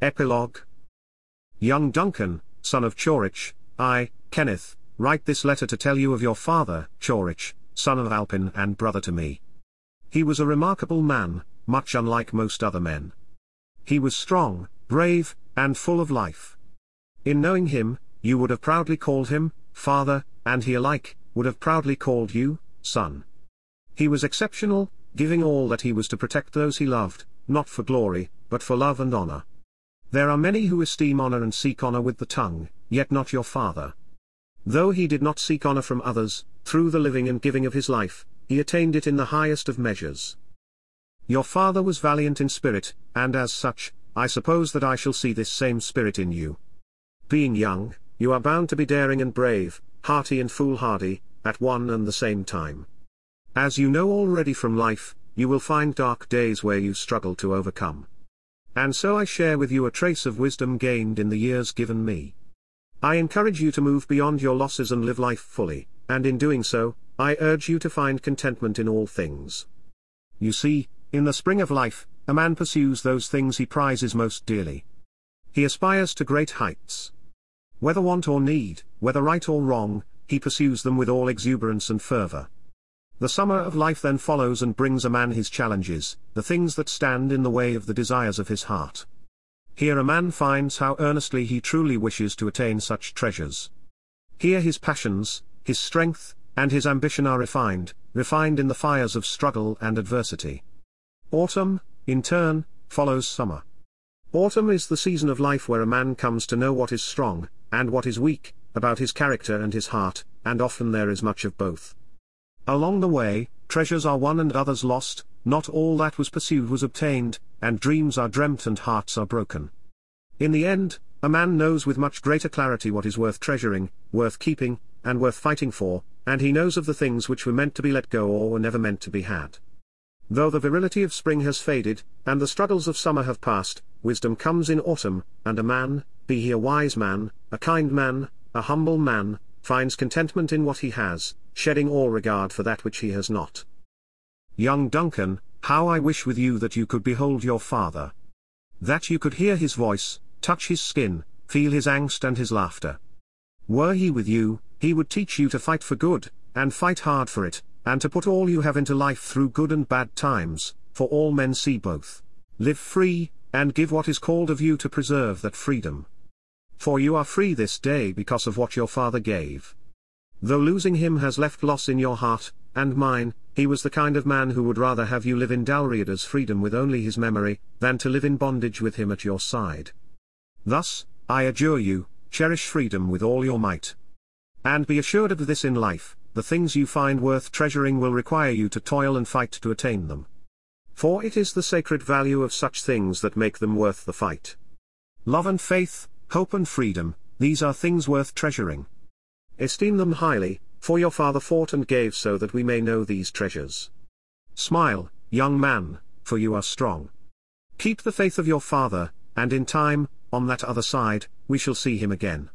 Epilogue Young Duncan, son of Chorich, I, Kenneth, write this letter to tell you of your father, Chorich, son of Alpin and brother to me. He was a remarkable man, much unlike most other men. He was strong, brave, and full of life. In knowing him, you would have proudly called him, father, and he alike, would have proudly called you, son. He was exceptional, giving all that he was to protect those he loved, not for glory, but for love and honor. There are many who esteem honor and seek honor with the tongue, yet not your father. Though he did not seek honor from others, through the living and giving of his life, he attained it in the highest of measures. Your father was valiant in spirit, and as such, I suppose that I shall see this same spirit in you. Being young, you are bound to be daring and brave, hearty and foolhardy, at one and the same time. As you know already from life, you will find dark days where you struggle to overcome. And so I share with you a trace of wisdom gained in the years given me. I encourage you to move beyond your losses and live life fully, and in doing so, I urge you to find contentment in all things. You see, in the spring of life, a man pursues those things he prizes most dearly. He aspires to great heights. Whether want or need, whether right or wrong, he pursues them with all exuberance and fervor. The summer of life then follows and brings a man his challenges, the things that stand in the way of the desires of his heart. Here a man finds how earnestly he truly wishes to attain such treasures. Here his passions, his strength, and his ambition are refined, refined in the fires of struggle and adversity. Autumn, in turn, follows summer. Autumn is the season of life where a man comes to know what is strong, and what is weak, about his character and his heart, and often there is much of both. Along the way, treasures are won and others lost, not all that was pursued was obtained, and dreams are dreamt and hearts are broken. In the end, a man knows with much greater clarity what is worth treasuring, worth keeping, and worth fighting for, and he knows of the things which were meant to be let go or were never meant to be had. Though the virility of spring has faded, and the struggles of summer have passed, wisdom comes in autumn, and a man, be he a wise man, a kind man, a humble man, finds contentment in what he has, shedding all regard for that which he has not. Young Duncan, how I wish with you that you could behold your father. That you could hear his voice, touch his skin, feel his angst and his laughter. Were he with you, he would teach you to fight for good, and fight hard for it, and to put all you have into life through good and bad times, for all men see both. Live free, and give what is called of you to preserve that freedom. For you are free this day because of what your father gave. Though losing him has left loss in your heart, and mine, he was the kind of man who would rather have you live in Dalriada's freedom with only his memory, than to live in bondage with him at your side. Thus, I adjure you, cherish freedom with all your might. And be assured of this in life, the things you find worth treasuring will require you to toil and fight to attain them. For it is the sacred value of such things that make them worth the fight. Love and faith, hope and freedom, these are things worth treasuring. Esteem them highly, for your father fought and gave so that we may know these treasures. Smile, young man, for you are strong. Keep the faith of your father, and in time, on that other side, we shall see him again.